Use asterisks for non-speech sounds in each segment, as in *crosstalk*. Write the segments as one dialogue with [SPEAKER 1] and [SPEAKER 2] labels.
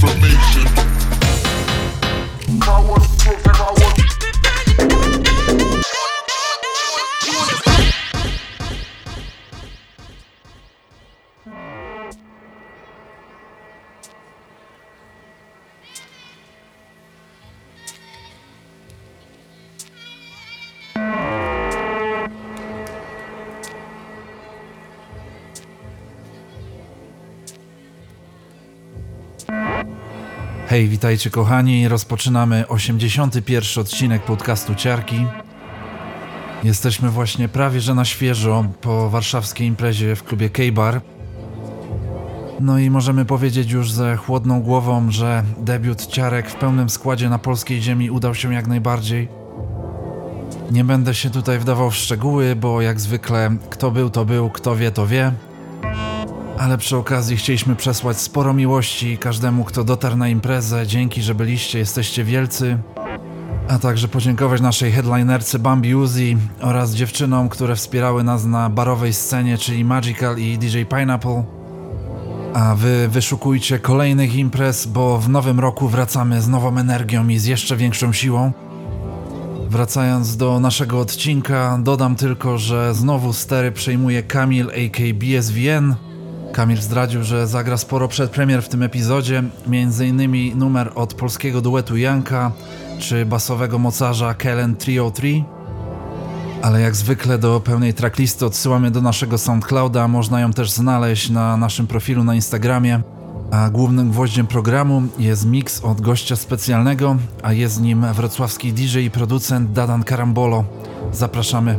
[SPEAKER 1] information.
[SPEAKER 2] Hej, witajcie kochani. Rozpoczynamy 81 odcinek podcastu Ciarki. Jesteśmy właśnie prawie że na świeżo po warszawskiej imprezie w klubie K-Bar. No i możemy powiedzieć już ze chłodną głową, że debiut Ciarek w pełnym składzie na polskiej ziemi udał się jak najbardziej. Nie będę się tutaj wdawał w szczegóły, bo jak zwykle kto był to był, kto wie to wie. Ale przy okazji chcieliśmy przesłać sporo miłości każdemu, kto dotarł na imprezę. Dzięki, że byliście, jesteście wielcy. A także podziękować naszej headlinerce Bambi Uzi oraz dziewczynom, które wspierały nas na barowej scenie, czyli Magical i DJ Pineapple. A wy wyszukujcie kolejnych imprez, bo w nowym roku wracamy z nową energią i z jeszcze większą siłą. Wracając do naszego odcinka, dodam tylko, że znowu stery przejmuje Kamil aka BSVN. Kamil zdradził, że zagra sporo przedpremier w tym epizodzie, m.in. numer od polskiego duetu Janka czy basowego mocarza Kellen 303. Ale jak zwykle do pełnej tracklisty odsyłamy do naszego SoundClouda, można ją też znaleźć na naszym profilu na Instagramie. A głównym gwoździem programu jest mix od gościa specjalnego, a jest nim wrocławski DJ i producent Dadan Karambolo. Zapraszamy.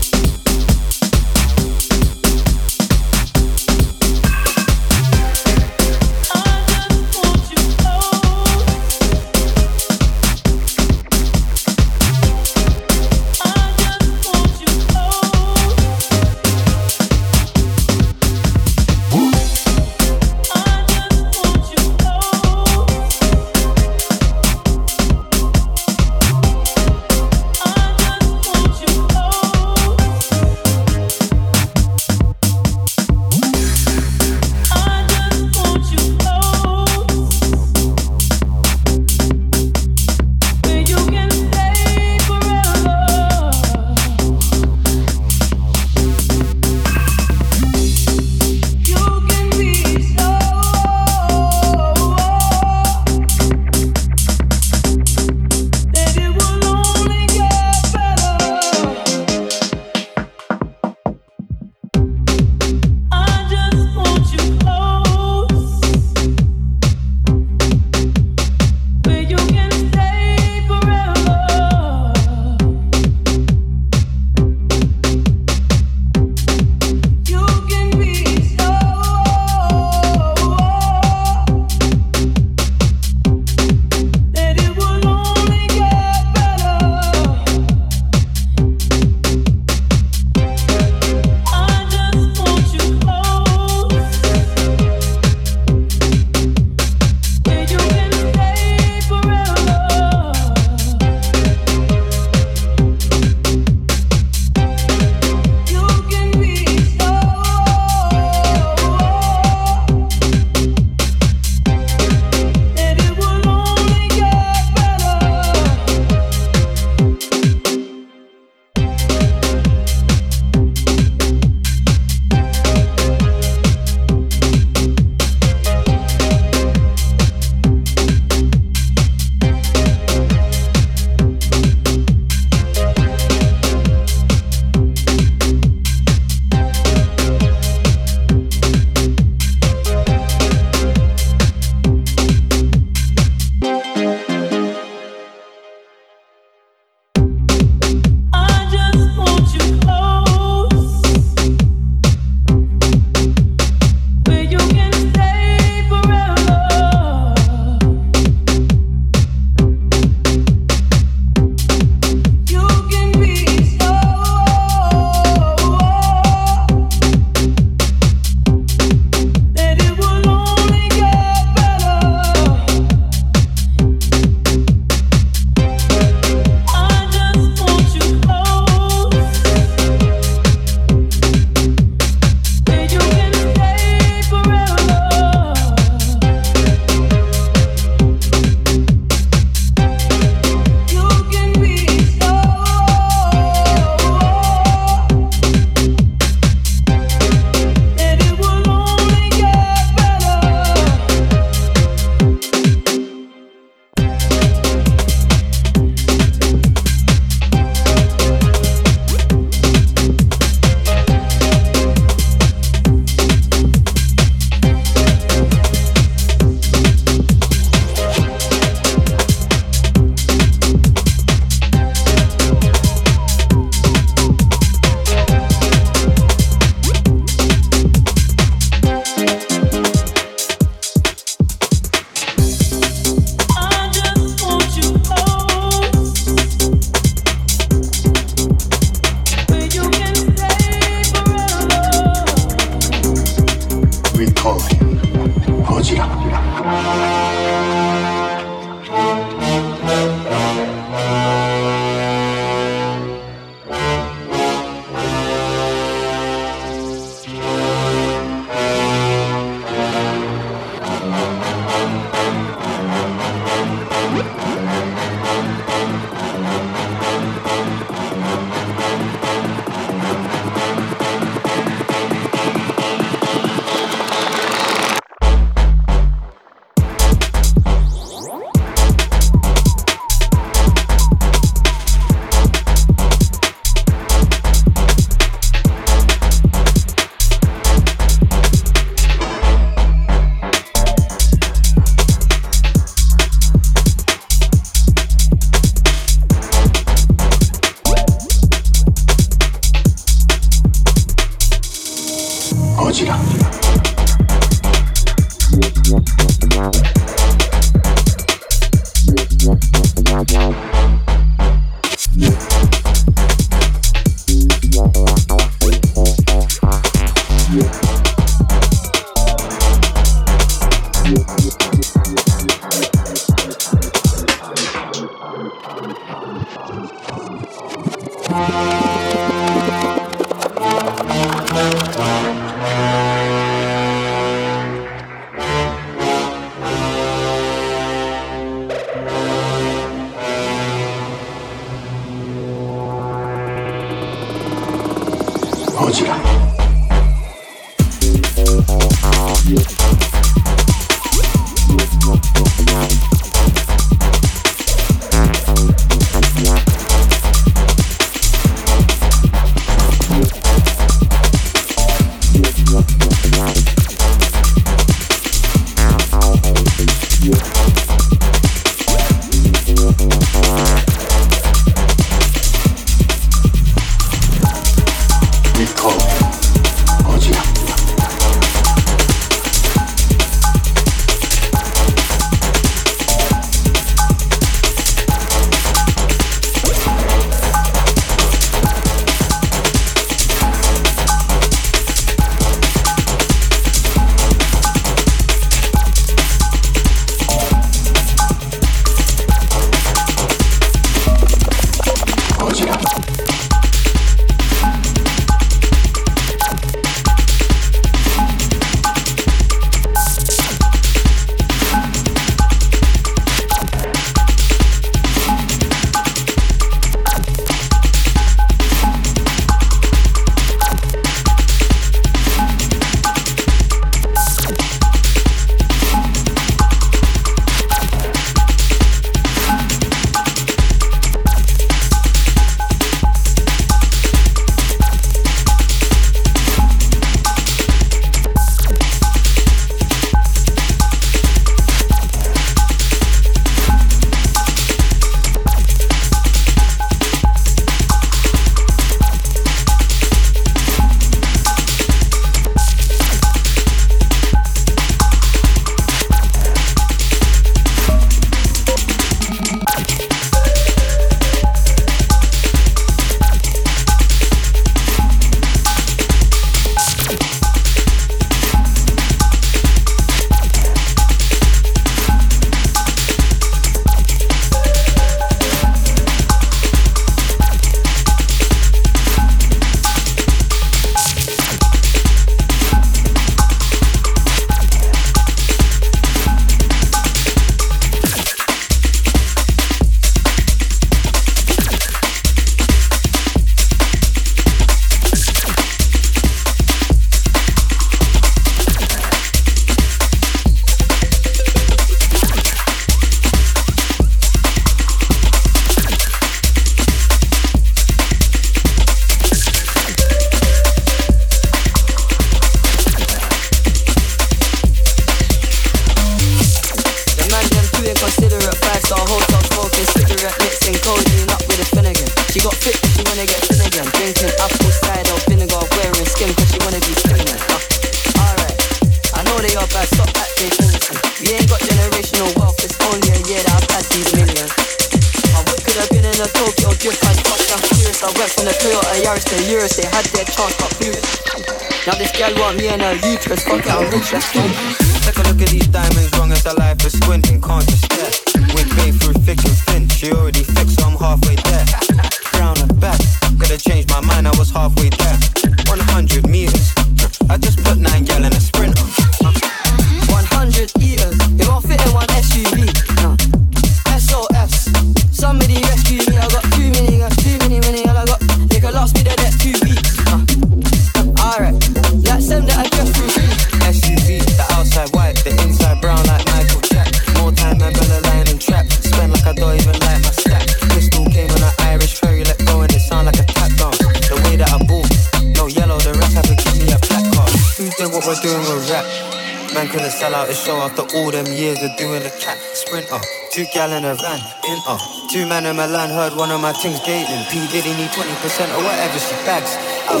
[SPEAKER 3] After all them years of doing the cat sprinter. Two gal in a van, in uh. Two man in Milan heard one of my things dating. P Diddy need 20% or whatever she bags. My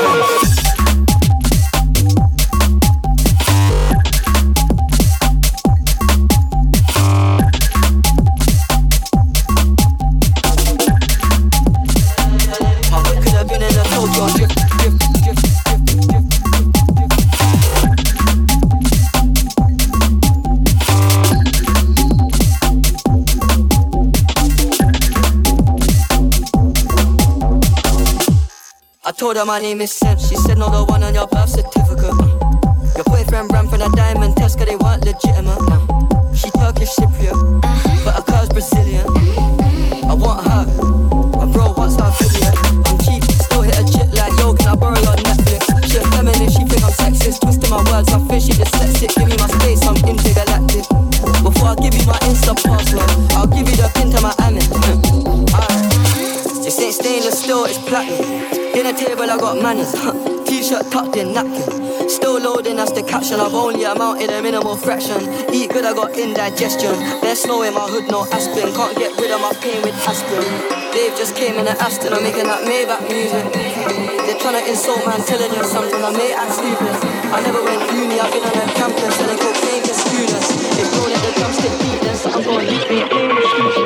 [SPEAKER 3] pants.
[SPEAKER 4] Told her my name is Sam. She said, No, the one on your birth certificate. Uh. Your boyfriend ran from a diamond test, cause they weren't legitimate. Uh. She Turkish Cypriot, but her car's Brazilian. I want her. My bro wants her video. I'm cheap, still hit a chick like, Yo, can I borrow your Netflix? She a feminist, she think I'm sexist. Twisting my words, I think she dyslexic. Give me my space, I'm intergalactic. Before I give you my Insta password, I'll give you the pin to my. *laughs* Alright. This ain't stainless steel, it's platinum. Dinner table, I got manners. T-shirt tucked in napkin. Still loading, that's the caption. I've only amounted a minimal fraction. Eat good, I got indigestion. There's snow in my hood, no aspirin. Can't get rid of my pain with aspirin. Dave just came in an Aston, I'm making that Maybach music. They're trying to insult man, telling you something. I may act stupid. I never went uni, I've been on a campus selling cocaine to students. If don't let the drumstick beat, then something going to leave me.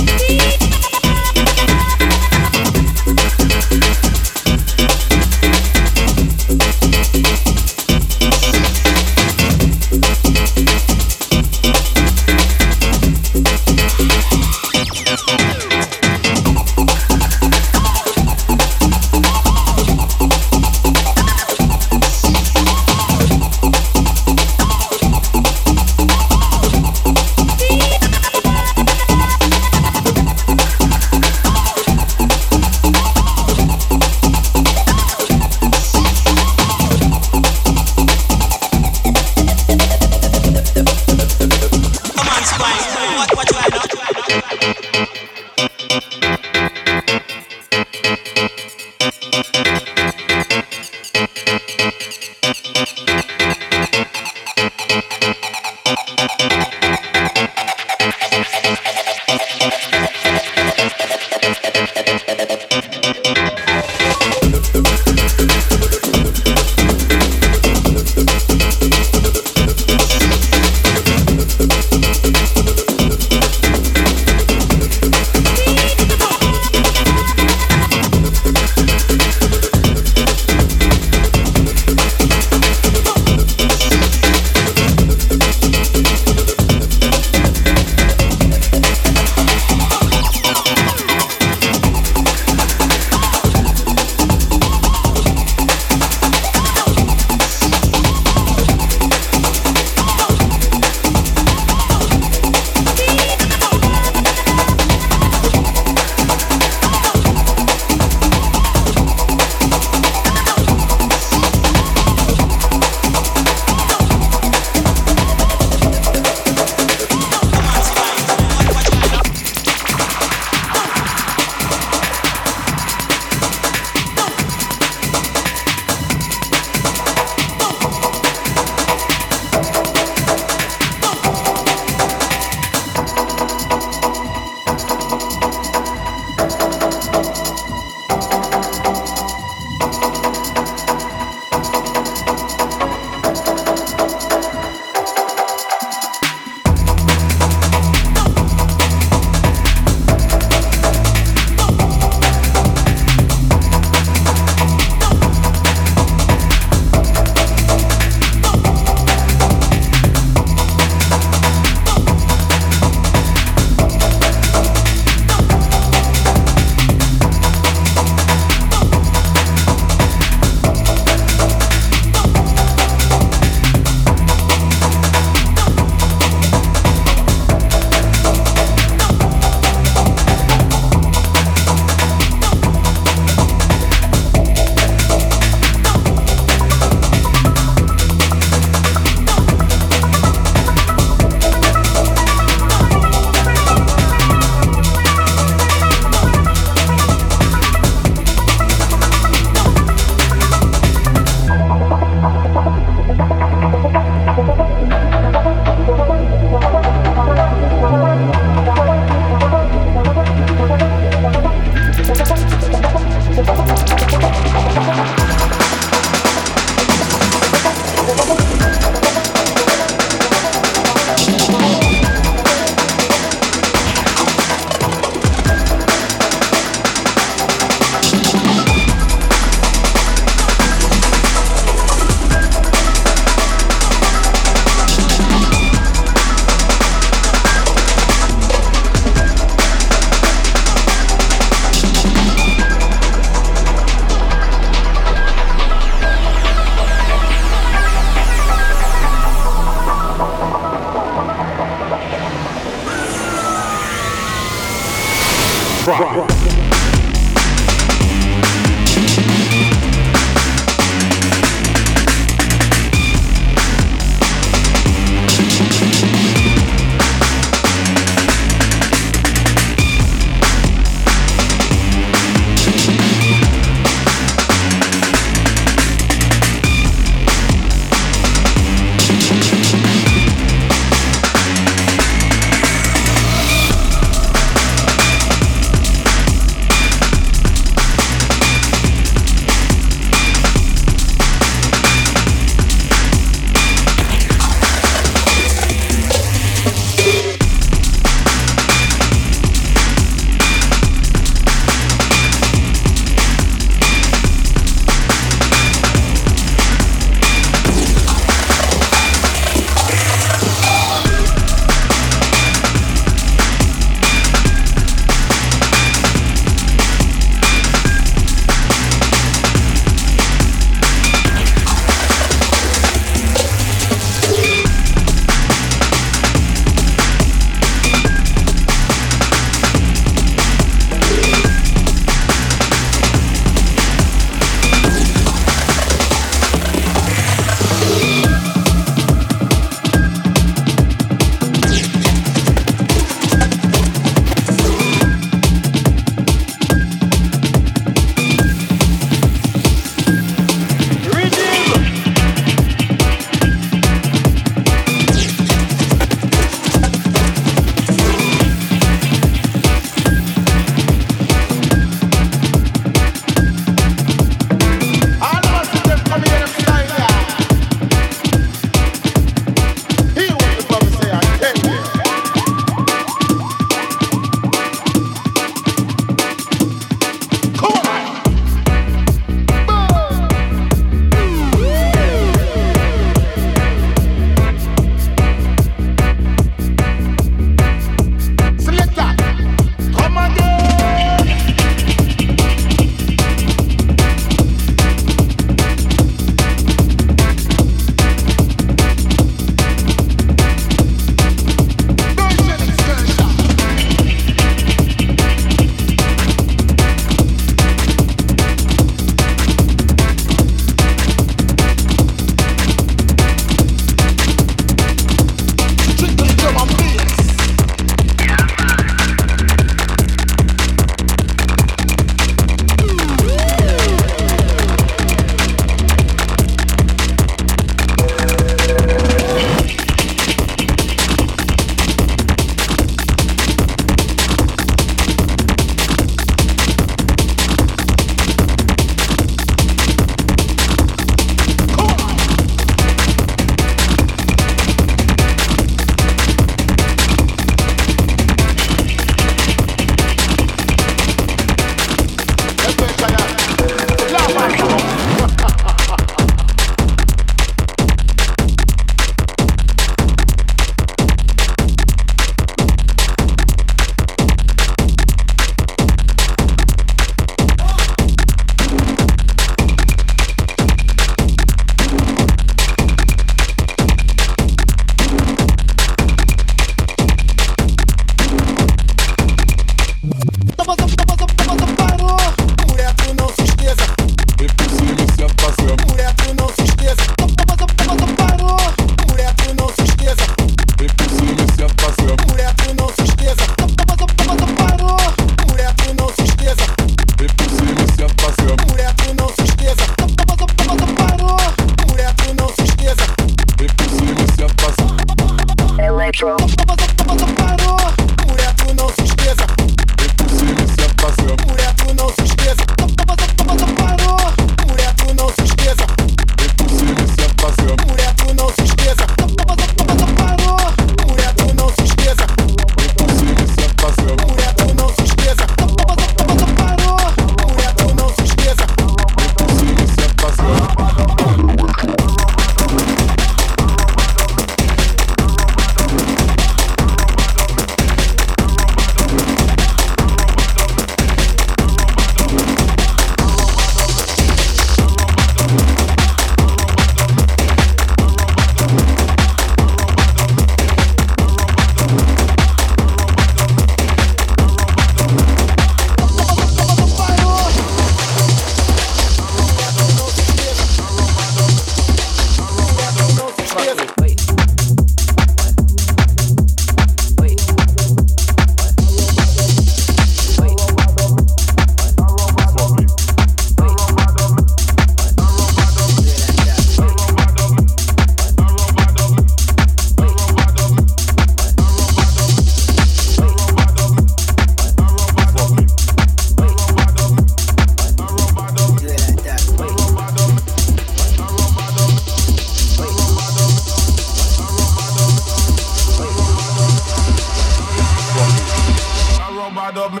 [SPEAKER 5] Robot up me.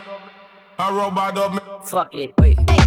[SPEAKER 5] I robot up me.
[SPEAKER 4] Fuck it. Wait.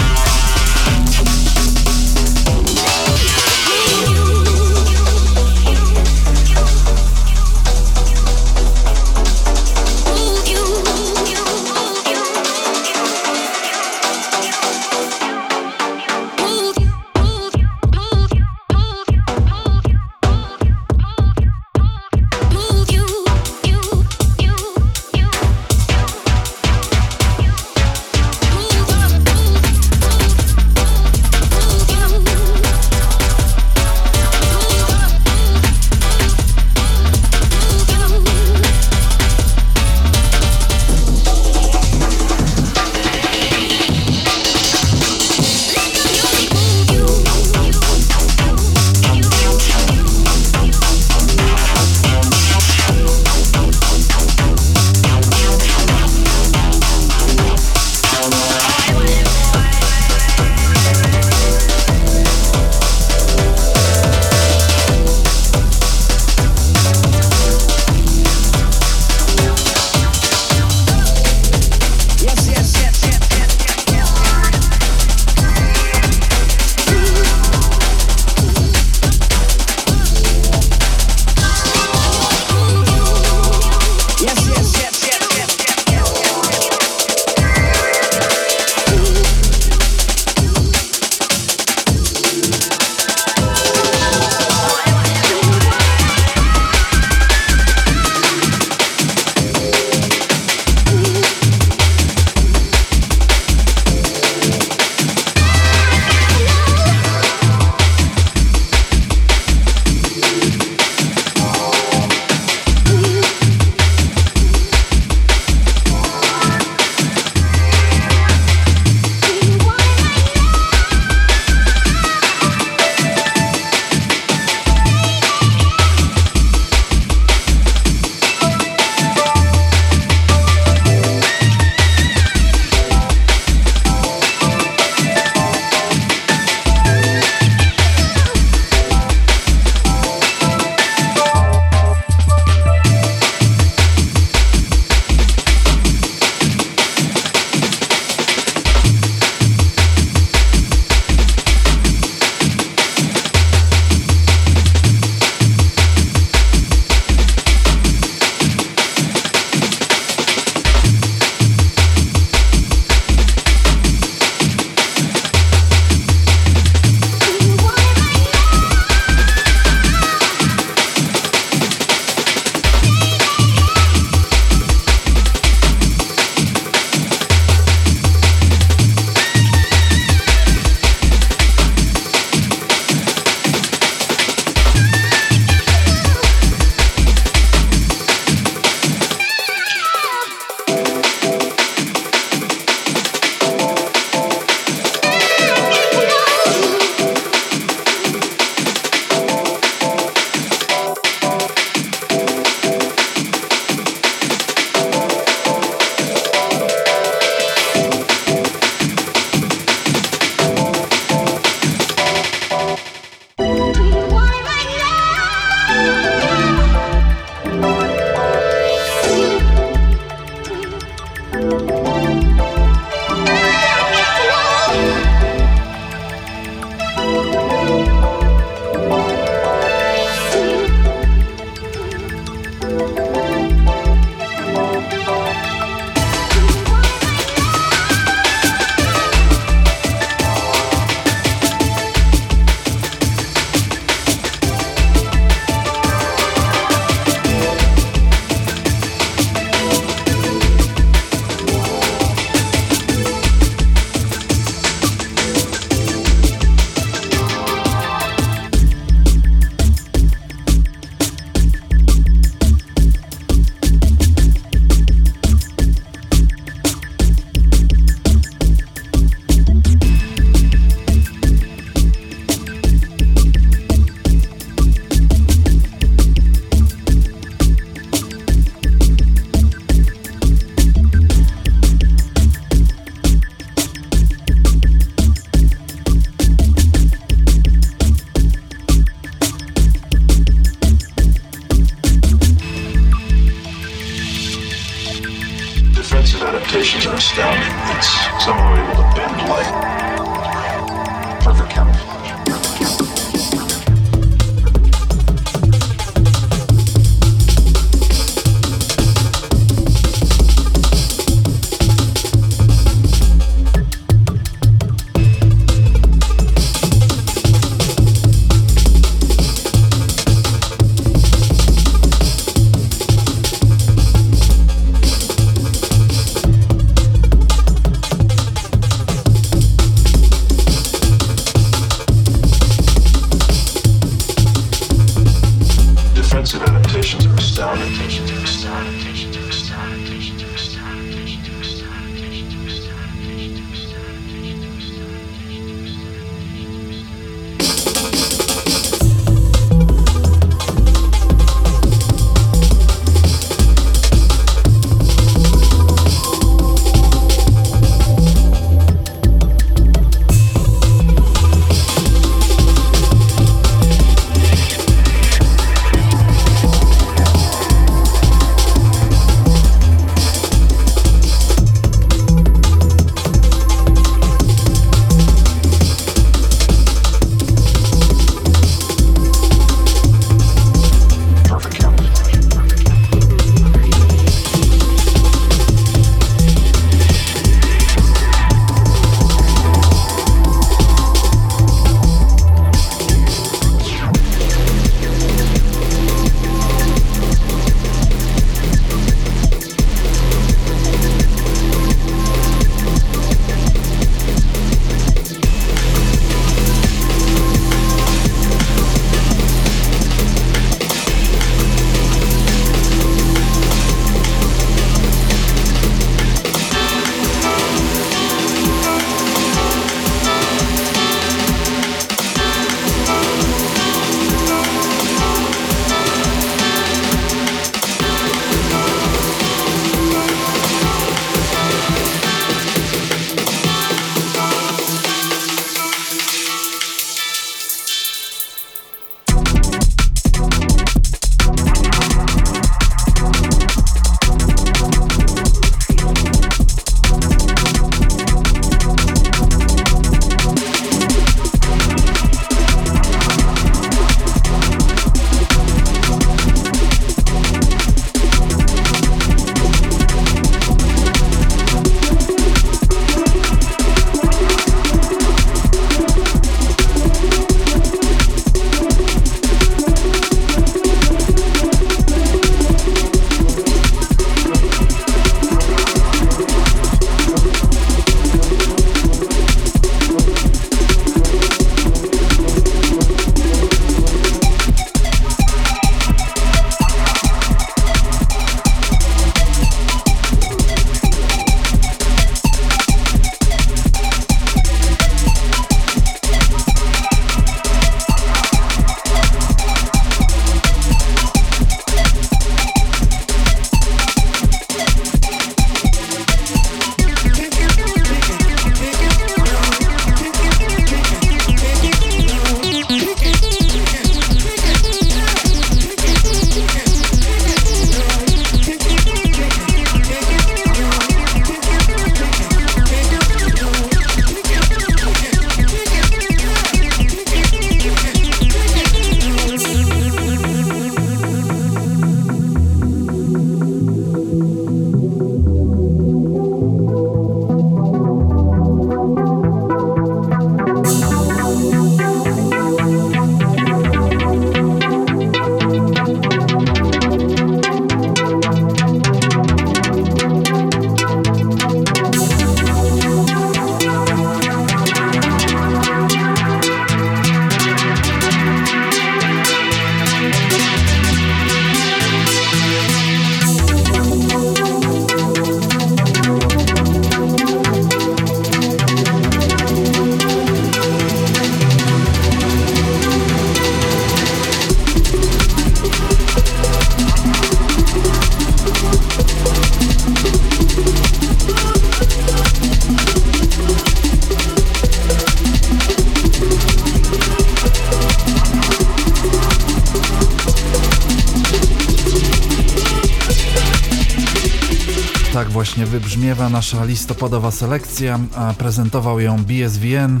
[SPEAKER 2] Wybrzmiewa nasza listopadowa selekcja, a prezentował ją BSVN.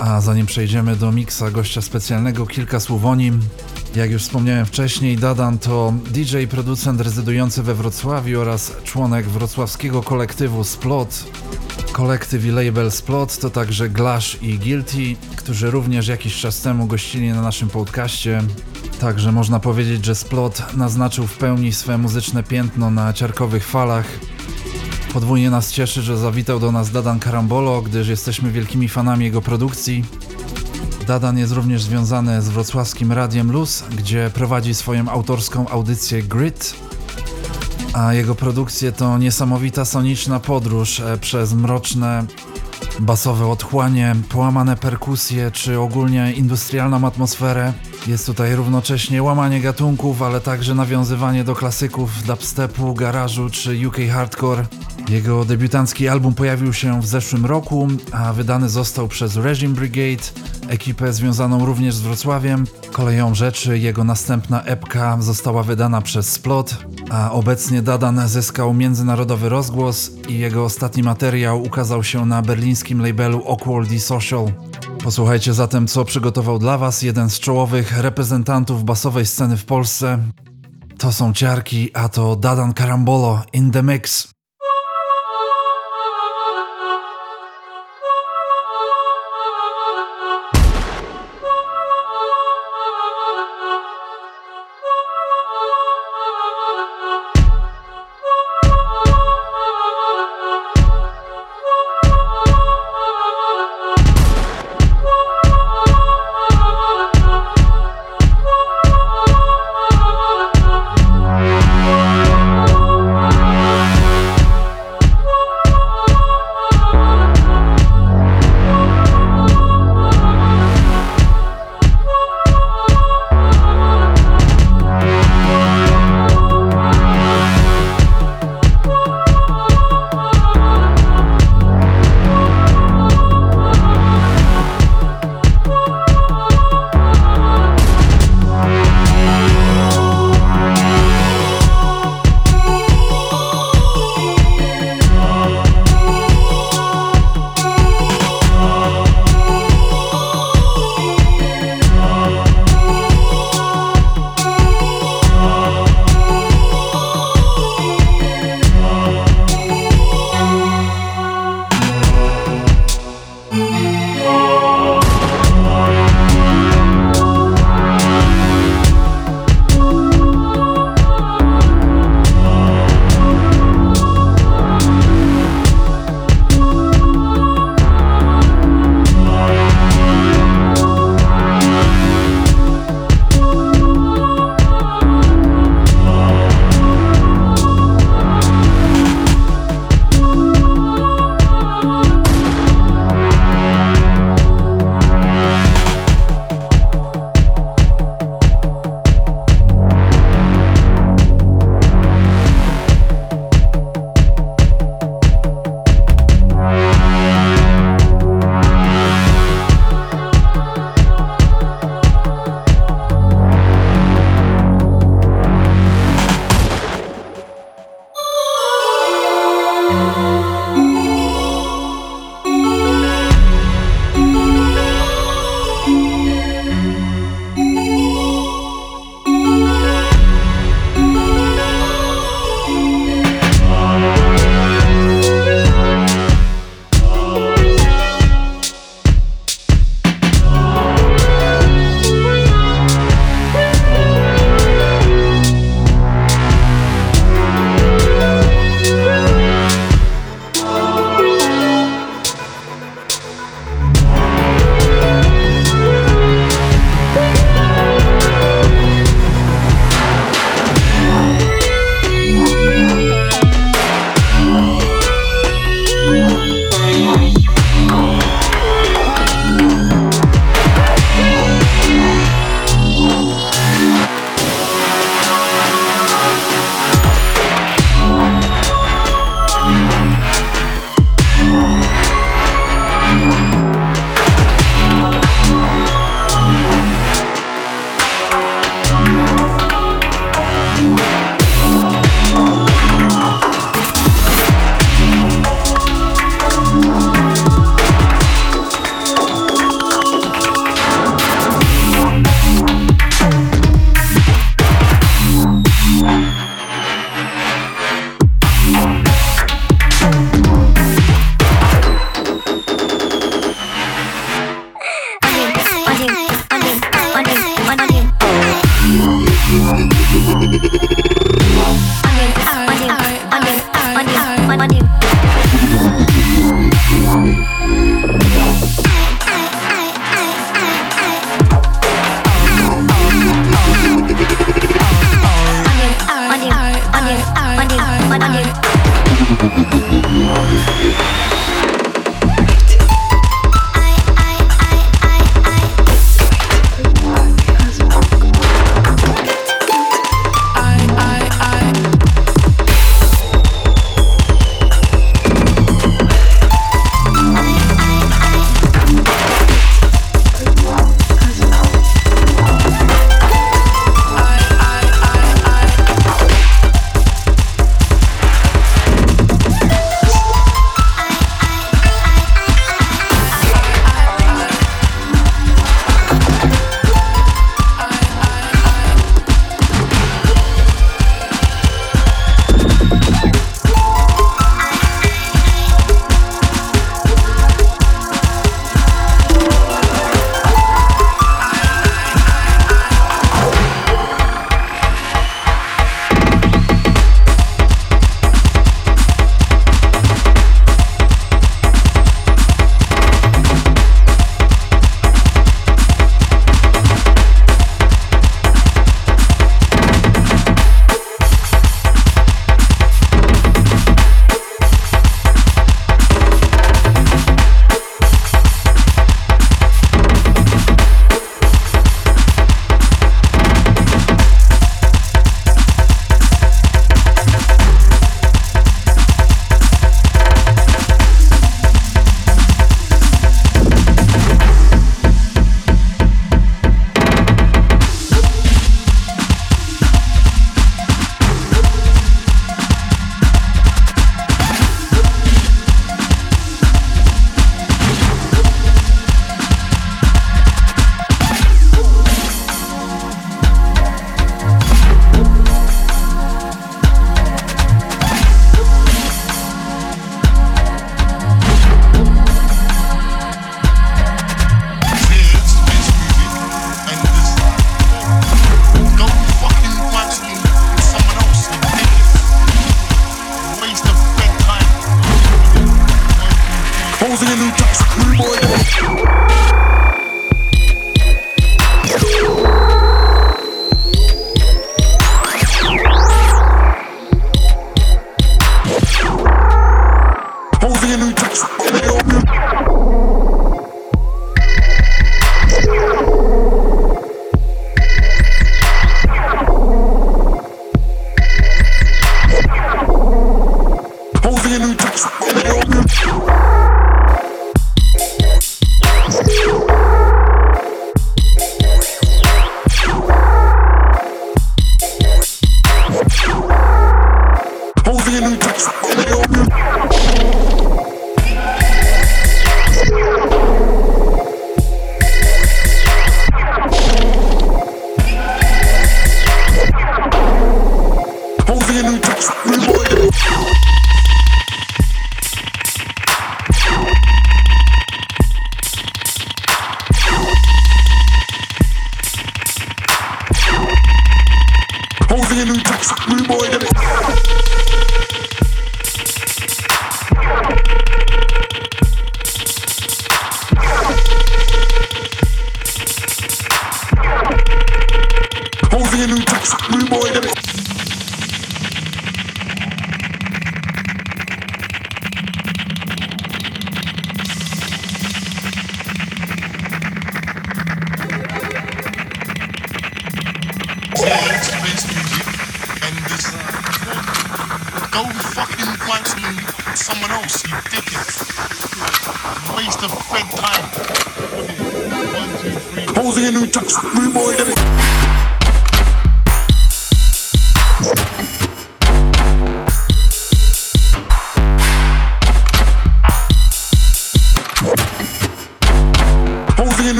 [SPEAKER 2] A zanim przejdziemy do miksa gościa specjalnego, kilka słów o nim. Jak już wspomniałem wcześniej, Dadan to DJ, producent rezydujący we Wrocławiu oraz członek wrocławskiego kolektywu Splot. Kolektyw i label Splot to także Glash i Guilty, którzy również jakiś czas temu gościli na naszym podcaście. Także można powiedzieć, że Splot naznaczył w pełni swe muzyczne piętno na ciarkowych falach. Podwójnie nas cieszy, że zawitał do nas Dadan Karambolo, gdyż jesteśmy wielkimi fanami jego produkcji. Dadan jest również związany z wrocławskim Radiem Luz, gdzie prowadzi swoją autorską audycję Grit, a jego produkcje to niesamowita soniczna podróż e, przez mroczne basowe otchłanie, połamane perkusje czy ogólnie industrialną atmosferę. Jest tutaj równocześnie łamanie gatunków, ale także nawiązywanie do klasyków dubstepu, garażu czy UK hardcore. Jego debiutancki album pojawił się w zeszłym roku, a wydany został przez Regime Brigade, ekipę związaną również z Wrocławiem. Koleją rzeczy jego następna epka została wydana przez Splot, a obecnie Dadan zyskał międzynarodowy rozgłos i jego ostatni materiał ukazał się na berlińskim labelu Awkwardly Social. Posłuchajcie zatem, co przygotował dla Was jeden z czołowych reprezentantów basowej sceny w Polsce. To są ciarki, a to Dadan Karambolo in the mix.